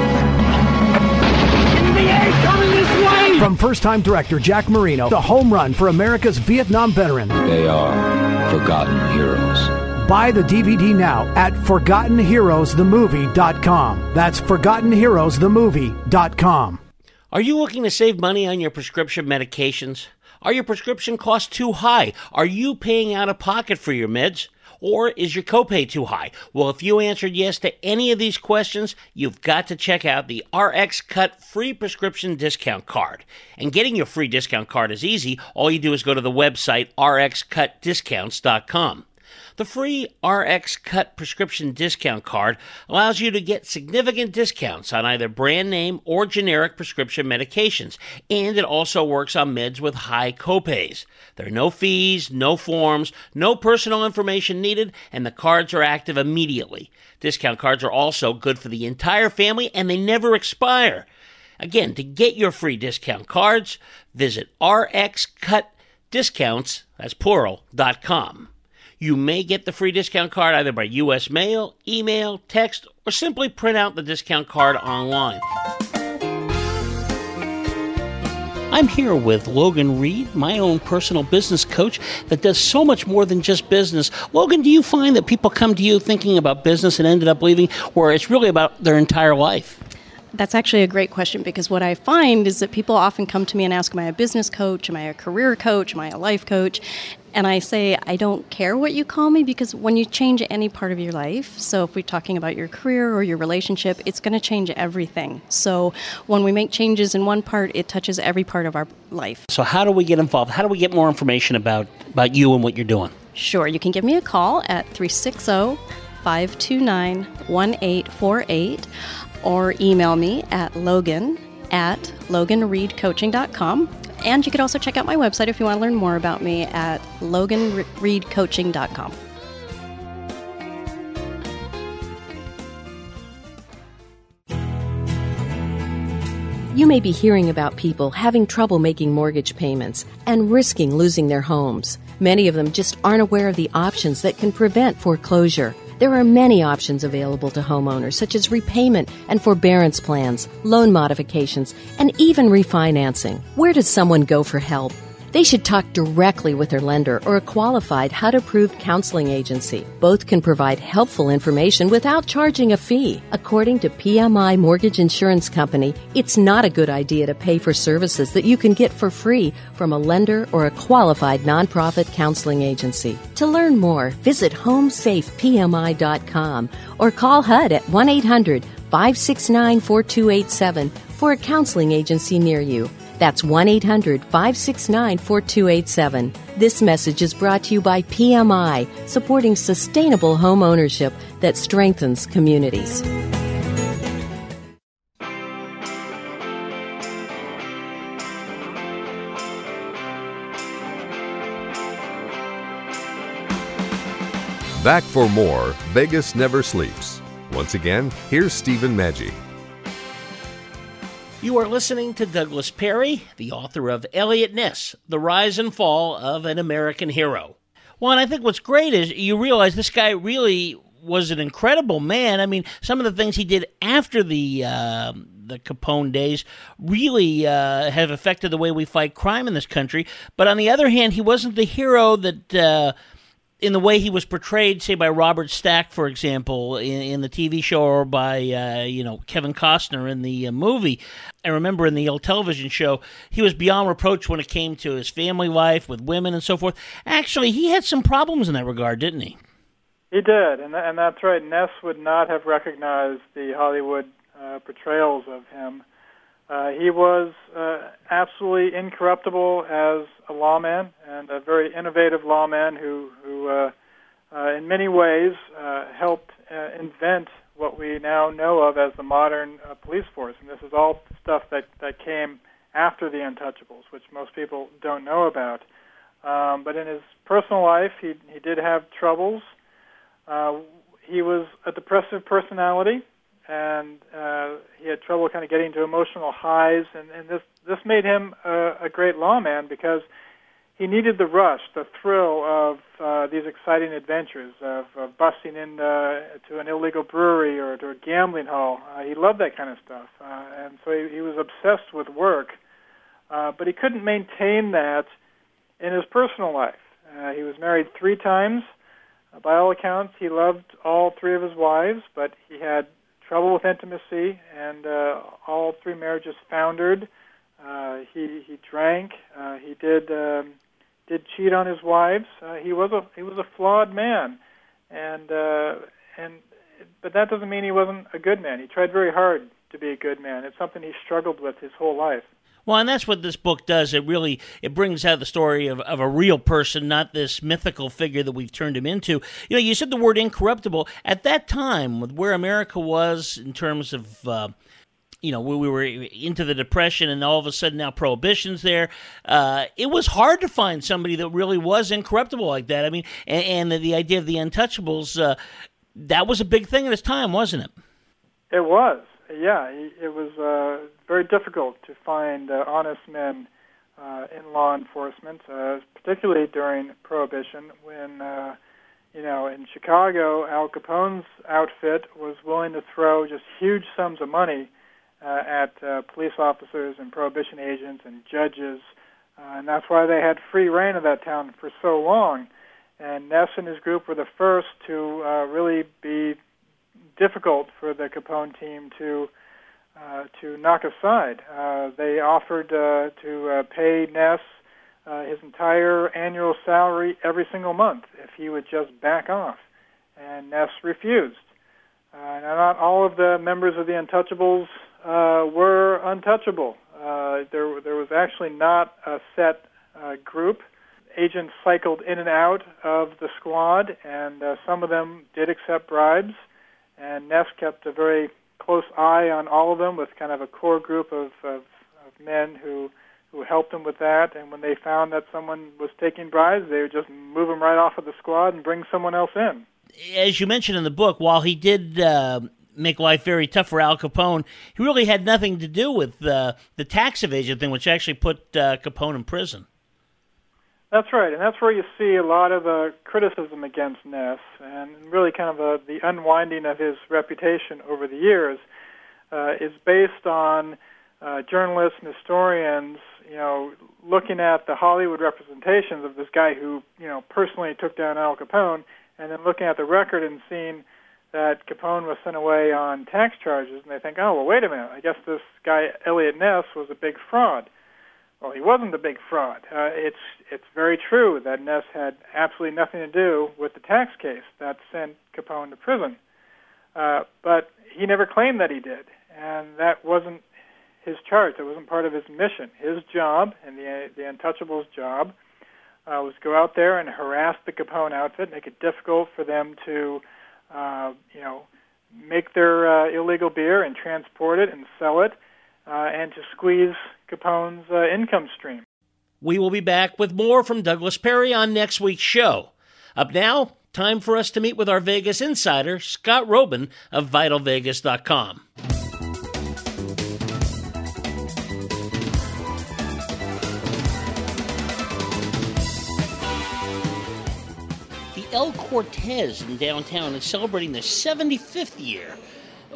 coming this way! From first time director Jack Marino, the home run for America's Vietnam veteran. They are Forgotten Heroes. Buy the DVD now at ForgottenHeroesTheMovie.com. That's ForgottenHeroesTheMovie.com. Are you looking to save money on your prescription medications? Are your prescription costs too high? Are you paying out of pocket for your meds? Or is your copay too high? Well, if you answered yes to any of these questions, you've got to check out the RX Cut free prescription discount card. And getting your free discount card is easy. All you do is go to the website rxcutdiscounts.com. The free RX Cut prescription discount card allows you to get significant discounts on either brand name or generic prescription medications, and it also works on meds with high copays. There are no fees, no forms, no personal information needed, and the cards are active immediately. Discount cards are also good for the entire family and they never expire. Again, to get your free discount cards, visit rxcutdiscounts, that's plural.com. You may get the free discount card either by U.S. mail, email, text, or simply print out the discount card online. I'm here with Logan Reed, my own personal business coach that does so much more than just business. Logan, do you find that people come to you thinking about business and ended up leaving, or it's really about their entire life? That's actually a great question because what I find is that people often come to me and ask, Am I a business coach? Am I a career coach? Am I a life coach? And I say, I don't care what you call me because when you change any part of your life, so if we're talking about your career or your relationship, it's going to change everything. So when we make changes in one part, it touches every part of our life. So, how do we get involved? How do we get more information about, about you and what you're doing? Sure, you can give me a call at 360 529 1848 or email me at logan at loganreedcoaching.com. And you could also check out my website if you want to learn more about me at loganreedcoaching.com. You may be hearing about people having trouble making mortgage payments and risking losing their homes. Many of them just aren't aware of the options that can prevent foreclosure. There are many options available to homeowners, such as repayment and forbearance plans, loan modifications, and even refinancing. Where does someone go for help? They should talk directly with their lender or a qualified HUD approved counseling agency. Both can provide helpful information without charging a fee. According to PMI Mortgage Insurance Company, it's not a good idea to pay for services that you can get for free from a lender or a qualified nonprofit counseling agency. To learn more, visit homesafepmi.com or call HUD at 1 800 569 4287 for a counseling agency near you. That's 1 800 569 4287. This message is brought to you by PMI, supporting sustainable home ownership that strengthens communities. Back for more Vegas Never Sleeps. Once again, here's Stephen Maggi. You are listening to Douglas Perry, the author of Eliot Ness, The Rise and Fall of an American Hero. Well, and I think what's great is you realize this guy really was an incredible man. I mean, some of the things he did after the uh, the Capone days really uh, have affected the way we fight crime in this country. But on the other hand, he wasn't the hero that. Uh, in the way he was portrayed, say by Robert Stack, for example, in, in the TV show, or by uh, you know Kevin Costner in the uh, movie. I remember in the old television show, he was beyond reproach when it came to his family life with women and so forth. Actually, he had some problems in that regard, didn't he? He did, and and that's right. Ness would not have recognized the Hollywood uh, portrayals of him. Uh, he was uh, absolutely incorruptible as a lawman and a very innovative lawman who, who uh, uh, in many ways, uh, helped uh, invent what we now know of as the modern uh, police force. And this is all stuff that, that came after the Untouchables, which most people don't know about. Um, but in his personal life, he he did have troubles. Uh, he was a depressive personality, and uh, he had trouble kind of getting to emotional highs. And, and this this made him a, a great lawman because he needed the rush, the thrill of uh, these exciting adventures, of, of busting in uh, an illegal brewery or to a gambling hall. Uh, he loved that kind of stuff, uh, and so he, he was obsessed with work. Uh, but he couldn't maintain that in his personal life. Uh, he was married three times. Uh, by all accounts, he loved all three of his wives, but he had trouble with intimacy, and uh, all three marriages foundered. Uh, he he drank. Uh, he did um, did cheat on his wives. Uh, he was a he was a flawed man, and uh, and but that doesn't mean he wasn't a good man. He tried very hard to be a good man. It's something he struggled with his whole life. Well, and that's what this book does. It really it brings out the story of, of a real person, not this mythical figure that we've turned him into. You know, you said the word incorruptible. At that time, with where America was in terms of uh, you know, we, we were into the depression, and all of a sudden now prohibition's there. Uh, it was hard to find somebody that really was incorruptible like that. I mean, and, and the, the, idea of the untouchables, uh, that was a big thing at its time, wasn't it? It was, yeah. It was uh, very difficult to find uh, honest men uh, in law enforcement, uh, particularly during prohibition when you know, in Chicago, Al Capone's outfit was willing to throw just huge sums of money uh, at uh, police officers and prohibition agents and judges, uh, and that's why they had free rein of that town for so long. And Ness and his group were the first to uh, really be difficult for the Capone team to uh, to knock aside. Uh, they offered uh, to uh, pay Ness uh, his entire annual salary every single month if he would just back off, and Ness refused. Uh, now, not all of the members of the Untouchables were untouchable. There, there was actually not a set group. Agents cycled in and out of the squad, and some of them did accept bribes. And Ness kept a very close eye on all of them, with kind of a core group of, of, of men who who helped him with that. And when they found that someone was taking bribes, they would just move him right off of the squad and bring someone else in. As you mentioned in the book, while he did uh, make life very tough for Al Capone. He really had nothing to do with uh, the tax evasion thing, which actually put uh, Capone in prison. That's right, and that's where you see a lot of uh, criticism against Ness, and really kind of a, uh, the unwinding of his reputation over the years uh, is based on uh, journalists and historians, you know, looking at the Hollywood representations of this guy who, you know, personally took down Al Capone, and then looking at the record and seeing that Capone was sent away on tax charges, and they think, oh, well, wait a minute, I guess this guy Eliot Ness was a big fraud. Well, he wasn't a big fraud. Uh, it's it's very true that Ness had absolutely nothing to do with the tax case that sent Capone to prison, uh, but he never claimed that he did, and that wasn't his charge. That wasn't part of his mission. His job and the the Untouchables' job uh, was go out there and harass the Capone outfit, make it difficult for them to uh, you know, make their uh, illegal beer and transport it and sell it, and to squeeze Capone's uh, income stream. We will be back with more from Douglas Perry on next week's show. Up now, time for us to meet with our Vegas insider, Scott Roeben of VitalVegas.com. The El Cortez in downtown is celebrating their 75th year.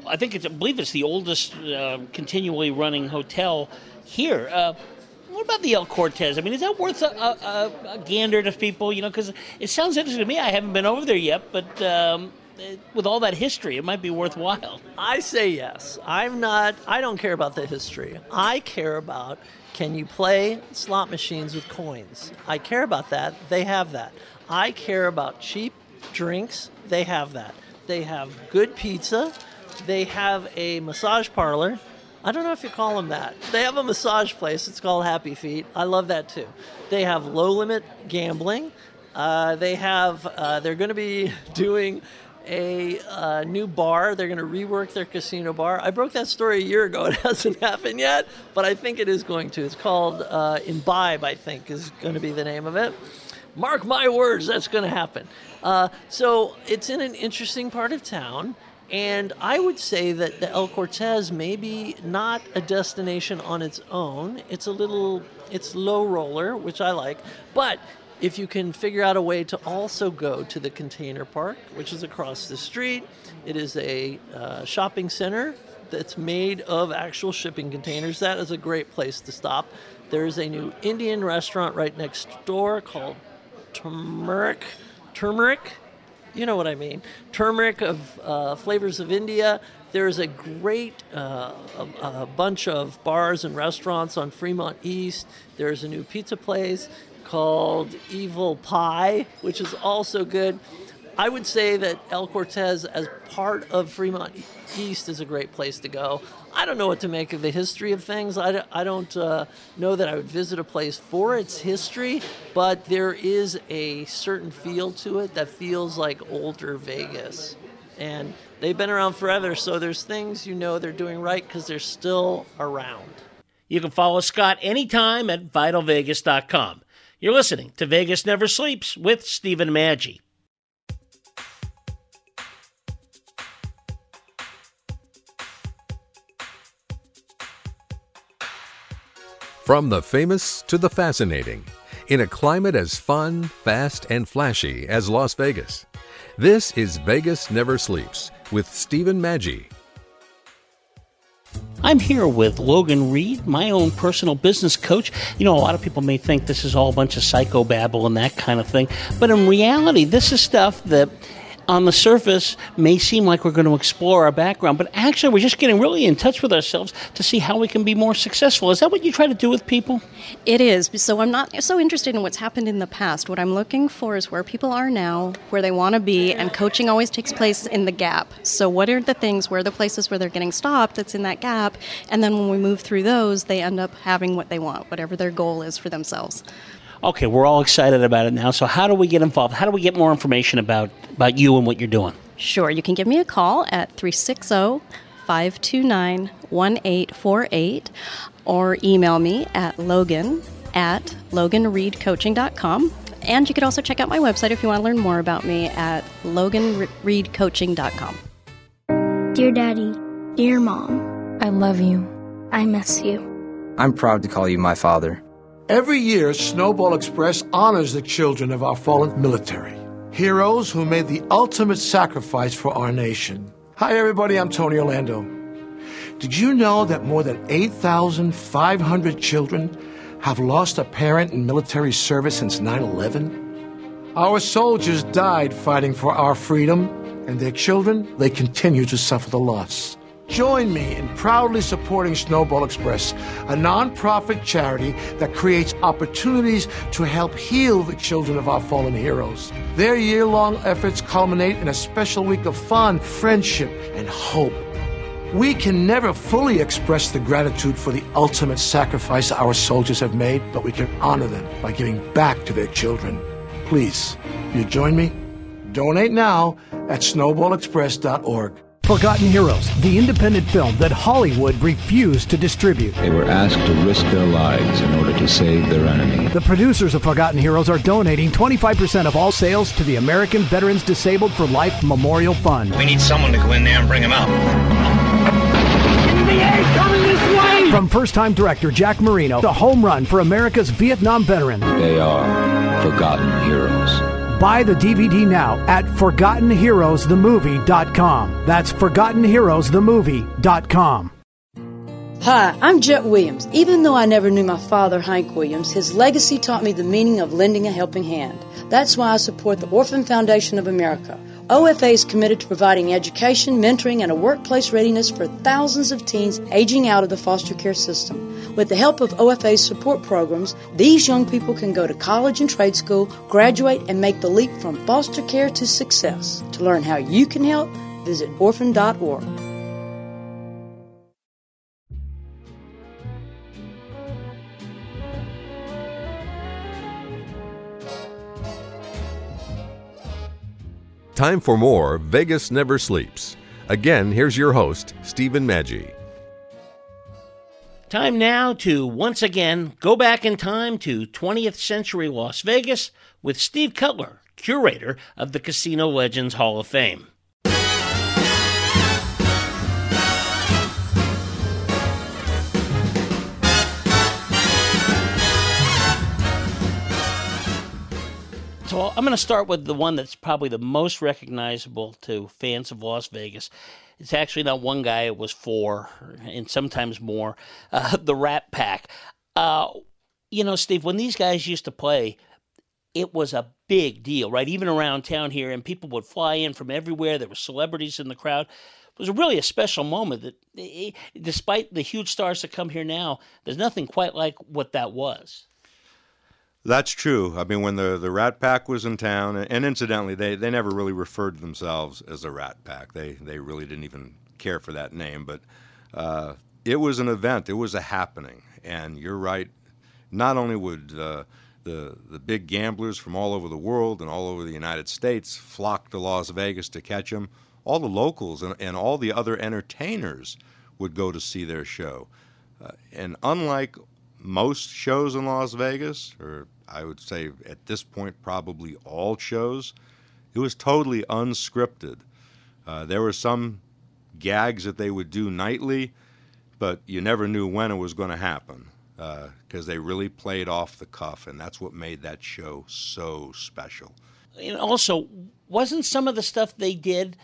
I think it's, I believe it's the oldest uh, continually running hotel here. Uh, what about the El Cortez? I mean, is that worth a, a, a gander to people? You know, because it sounds interesting to me. I haven't been over there yet, but um, with all that history, it might be worthwhile. I say yes. I'm not. I don't care about the history. I care about can you play slot machines with coins. I care about that. They have that. I care about cheap drinks. They have that. They have good pizza. They have a massage parlor. I don't know if you call them that. They have a massage place. It's called Happy Feet. I love that too. They have low limit gambling. Uh, they have. Uh, they're going to be doing a uh, new bar. They're going to rework their casino bar. I broke that story a year ago. It hasn't happened yet, but I think it is going to. It's called uh, Imbibe, I think, is going to be the name of it. Mark my words, that's going to happen. Uh, so it's in an interesting part of town. And I would say that the El Cortez may be not a destination on its own. It's a little, it's low roller, which I like. But if you can figure out a way to also go to the container park, which is across the street, it is a uh, shopping center that's made of actual shipping containers. That is a great place to stop. There's a new Indian restaurant right next door called Turmeric. Turmeric? You know what I mean. Turmeric of uh, Flavors of India. There's a great uh, a, a bunch of bars and restaurants on Fremont East. There's a new pizza place called Evel Pie, which is also good. I would say that El Cortez, as part of Fremont East, is a great place to go. I don't know what to make of the history of things. I, don't, I don't uh, know that I would visit a place for its history, but there is a certain feel to it that feels like older Vegas. And they've been around forever, so there's things you know they're doing right because they're still around. You can follow Scott anytime at vitalvegas.com. You're listening to Vegas Never Sleeps with Stephen Maggi. From the famous to the fascinating, in a climate as fun, fast, and flashy as Las Vegas. This is Vegas Never Sleeps with Stephen Maggi. I'm here with Logan Reed, my own personal business coach. You know, a lot of people may think this is all a bunch of psychobabble and that kind of thing, but in reality, this is stuff that on the surface may seem like we're going to explore our background, but actually we're just getting really in touch with ourselves to see how we can be more successful. Is that what you try to do with people? It is. So I'm not so interested in what's happened in the past. What I'm looking for is where people are now, where they want to be, and coaching always takes place in the gap. So what are the things, where are the places where they're getting stopped that's in that gap, and then when we move through those, they end up having what they want, whatever their goal is for themselves okay, we're all excited about it now. So how do we get involved? How do we get more information about, about you and what you're doing? Sure. You can give me a call at 360 529 1848 or email me at logan at loganreedcoaching.com. And you could also check out my website if you want to learn more about me at loganreedcoaching.com. Dear Daddy, dear Mom, I love you. I miss you. I'm proud to call you my father. Every year, Snowball Express honors the children of our fallen military, heroes who made the ultimate sacrifice for our nation. Hi, everybody, I'm Tony Orlando. Did you know that more than 8,500 children have lost a parent in military service since 9 11? Our soldiers died fighting for our freedom, and their children, they continue to suffer the loss. Join me in proudly supporting Snowball Express, a nonprofit charity that creates opportunities to help heal the children of our fallen heroes. Their year long efforts culminate in a special week of fun, friendship, and hope. We can never fully express the gratitude for the ultimate sacrifice our soldiers have made, but we can honor them by giving back to their children. Please, you join me? Donate now at snowballexpress.org. Forgotten Heroes, the independent film that Hollywood refused to distribute. They were asked to risk their lives in order to save their enemy. The producers of Forgotten Heroes are donating 25% of all sales to the American Veterans Disabled for Life Memorial Fund. We need someone to go in there and bring them out. From first time director Jack Marino, the home run for America's Vietnam veteran. They are Forgotten Heroes. Buy the DVD now at ForgottenHeroesTheMovie.com. That's ForgottenHeroesTheMovie.com. Hi, I'm Jett Williams. Even though I never knew my father, Hank Williams, his legacy taught me the meaning of lending a helping hand. That's why I support the Orphan Foundation of America. OFA is committed to providing education, mentoring, and a workplace readiness for thousands of teens aging out of the foster care system. With the help of OFA's support programs, these young people can go to college and trade school, graduate, and make the leap from foster care to success. To learn how you can help, visit orphan.org. time for more Vegas Never Sleeps. Again, here's your host, Stephen Maggi. Time now to once again go back in time to 20th century Las Vegas with Steve Cutler, curator of the Casino Legends Hall of Fame. So I'm going to start with the one that's probably the most recognizable to fans of Las Vegas. It's actually not one guy; it was four, and sometimes more. Uh, the Rat Pack. Uh, you know, Steve, when these guys used to play, it was a big deal, right? Even around town here, and people would fly in from everywhere. There were celebrities in the crowd. It was really a special moment. That, eh, despite the huge stars that come here now, there's nothing quite like what that was. That's true. I mean, when the, the Rat Pack was in town, and incidentally, they, they never really referred to themselves as a Rat Pack. They they really didn't even care for that name. But uh, it was an event. It was a happening. And you're right. Not only would uh, the the big gamblers from all over the world and all over the United States flock to Las Vegas to catch them, all the locals and, and all the other entertainers would go to see their show. Uh, and unlike most shows in Las Vegas, or I would say at this point, probably all shows, it was totally unscripted. Uh, there were some gags that they would do nightly, but you never knew when it was going to happen because uh, they really played off the cuff, and that's what made that show so special. And also, wasn't some of the stuff they did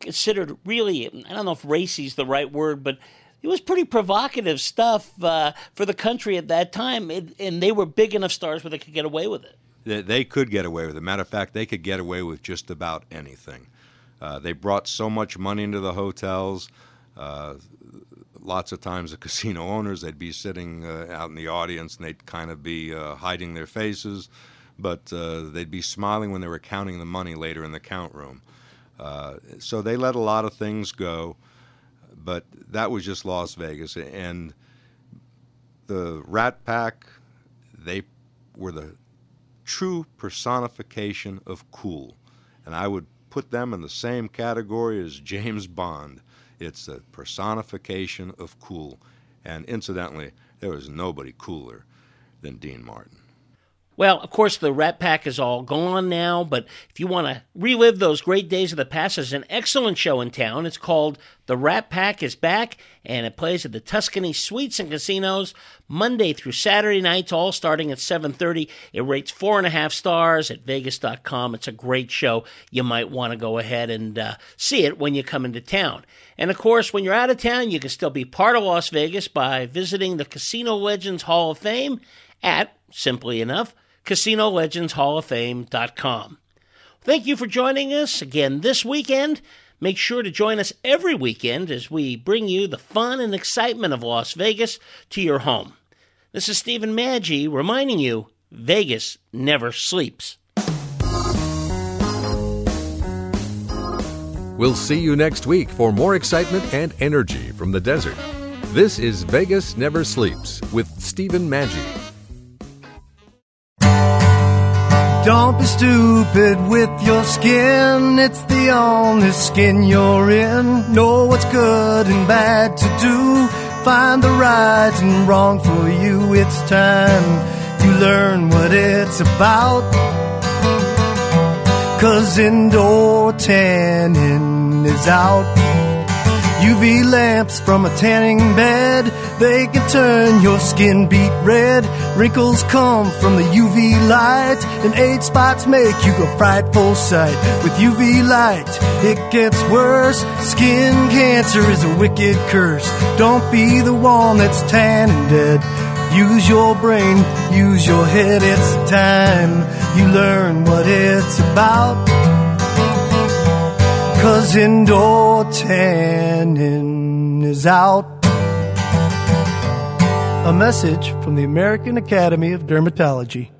considered really, I don't know if racy is the right word, but it was pretty provocative stuff uh, for the country at that time, it, and they were big enough stars where they could get away with it. They, they could get away with it. Matter of fact, they could get away with just about anything. Uh, they brought so much money into the hotels. Uh, lots of times, the casino owners they'd be sitting uh, out in the audience and they'd kind of be uh, hiding their faces, but uh, they'd be smiling when they were counting the money later in the count room. so they let a lot of things go but that was just Las Vegas. And the Rat Pack, they were the true personification of cool. And I would put them in the same category as James Bond. It's the personification of cool. And incidentally, there was nobody cooler than Dean Martin. Well, of course, the Rat Pack is all gone now, but if you want to relive those great days of the past, there's an excellent show in town. It's called The Rat Pack is Back, and it plays at the Tuscany Suites and Casinos Monday through Saturday nights, all starting at 7.30. It rates four and a half stars at Vegas.com. It's a great show. You might want to go ahead and uh, see it when you come into town. And of course, when you're out of town, you can still be part of Las Vegas by visiting the Casino Legends Hall of Fame at, simply enough, CasinoLegendsHallOfFame.com. Thank you for joining us again this weekend. Make sure to join us every weekend as we bring you the fun and excitement of Las Vegas to your home. This is Stephen Maggi reminding you Vegas never sleeps. We'll see you next week for more excitement and energy from the desert. This is Vegas Never Sleeps with Stephen Maggi. Don't be stupid with your skin. It's the only skin you're in. Know what's good and bad to do. Find the right and wrong for you. It's time you learn what it's about. Cause indoor tanning is out. UV lamps from a tanning bed, they can turn your skin beet red. Wrinkles come from the UV light, and age spots make you a frightful sight. With UV light, it gets worse. Skin cancer is a wicked curse. Don't be the one that's tan and dead. Use your brain, use your head, it's time you learn what it's about. Cause indoor tanning is out. A message from the American Academy of Dermatology.